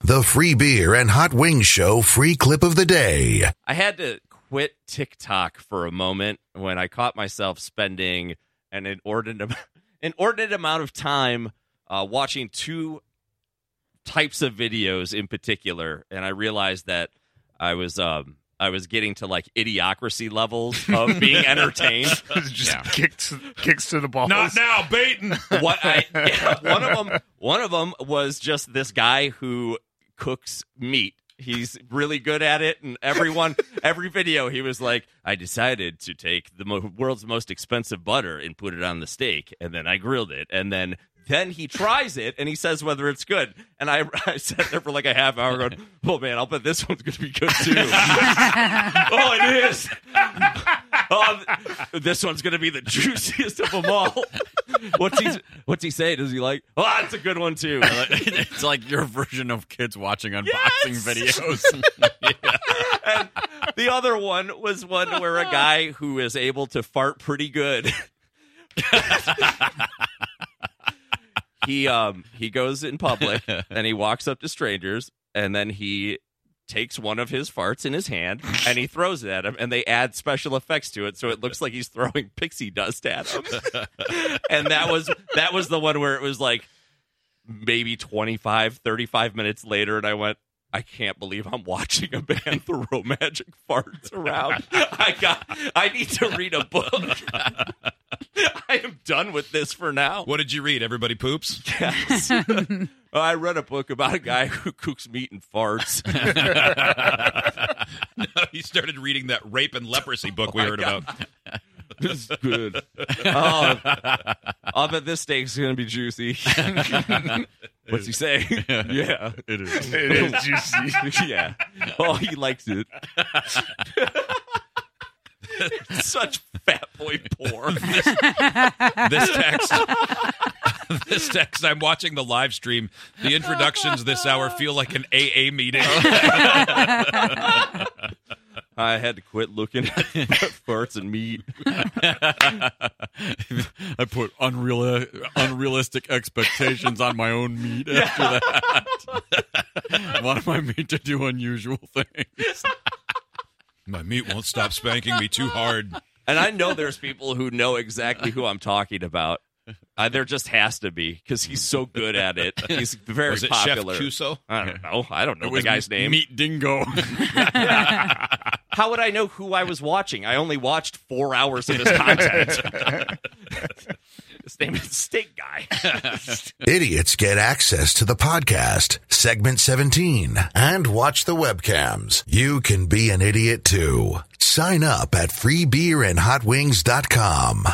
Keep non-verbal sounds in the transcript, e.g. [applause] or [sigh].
The free beer and hot wings show free clip of the day. I had to quit TikTok for a moment when I caught myself spending an inordinate [laughs] inordinate amount of time uh, watching two types of videos in particular, and I realized that I was um, I was getting to like idiocracy levels of [laughs] being entertained. [laughs] Just kicks kicks to the balls. Not now, baiting. what I one of them one of them was just this guy who cooks meat. He's really good at it, and everyone [laughs] every video he was like, "I decided to take the mo- world's most expensive butter and put it on the steak, and then I grilled it, and then." Then he tries it and he says whether it's good. And I, [laughs] I sat there for like a half hour going, [laughs] oh man, I'll bet this one's going to be good too. oh, it is. Oh, this one's going to be the juiciest of them all. [laughs] What's he What's he say? Does he like? Oh, that's a good one too. [laughs] it's like your version of kids watching unboxing Yes! videos. [laughs] and the other one was one where a guy who is able to fart pretty good. he um he goes in public and he walks up to strangers and then he takes one of his farts in his hand and he throws it at him and they add special effects to it so it looks like he's throwing [laughs] pixie dust at him. [laughs] and that was that was the one where it was like maybe 25 35 minutes later and I went I can't believe I'm watching a band throw [laughs] magic farts around. I got I need to read a book. I am done with this for now. what did you read? Everybody poops. Yes. Oh, I read a book about a guy who cooks meat and farts. [laughs] [laughs] he started reading that rape and leprosy book we oh, my heard God. about. [laughs] This is good. Oh, I'll bet this steak's going to be juicy. What's he say? yeah, It is. It is juicy. yeah. Oh, he likes it. Such fat boy porn. this text this text i'm watching the live stream. The introductions this hour feel like an aa meeting. I had to quit looking at [laughs] farts and meat. [laughs] i put unreal unrealistic expectations on my own meat after that. [laughs] I wanted my meat to do unusual things? My meat won't stop spanking me too hard. And I know there's people who know exactly who I'm talking about. [laughs] Uh, there just has to be because he's so good at it. [laughs] He's very was it popular. chef Cuso? I don't know. I don't know It the was guy's name. meat dingo [laughs] How would I know who I was watching? I only watched four hours of his content. his name is Steak Guy. Idiots get access to the podcast, segment 17, and watch the webcams. You can be an idiot too. Sign up at freebeerandhotwings.com.